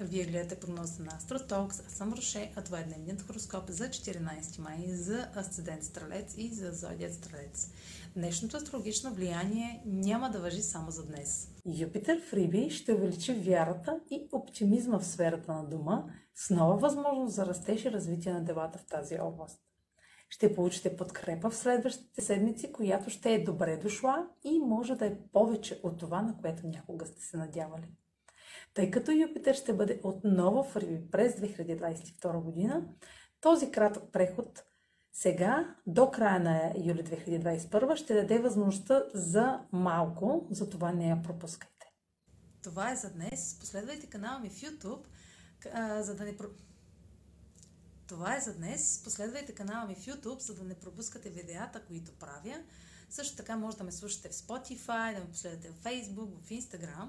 Вие гледате прогноза на AstroTalks. Аз съм Роше, а това е дневният хороскоп за 14 май за Асцендент Стрелец и за Зодият Стрелец. Днешното астрологично влияние няма да въжи само за днес. Юпитер в Риби ще увеличи вярата и оптимизма в сферата на дома с нова възможност за растеж и развитие на делата в тази област. Ще получите подкрепа в следващите седмици, която ще е добре дошла и може да е повече от това, на което някога сте се надявали. Тъй като Юпитер ще бъде отново в Риби през 2022 година, този кратък преход сега, до края на юли 2021, ще даде възможността за малко, за това не я пропускайте. Това е за днес. Последвайте канала ми в YouTube, за да не... Това е за днес. Последвайте канала ми в YouTube, за да не пропускате видеята, които правя. Също така може да ме слушате в Spotify, да ме последвате в Facebook, в Instagram.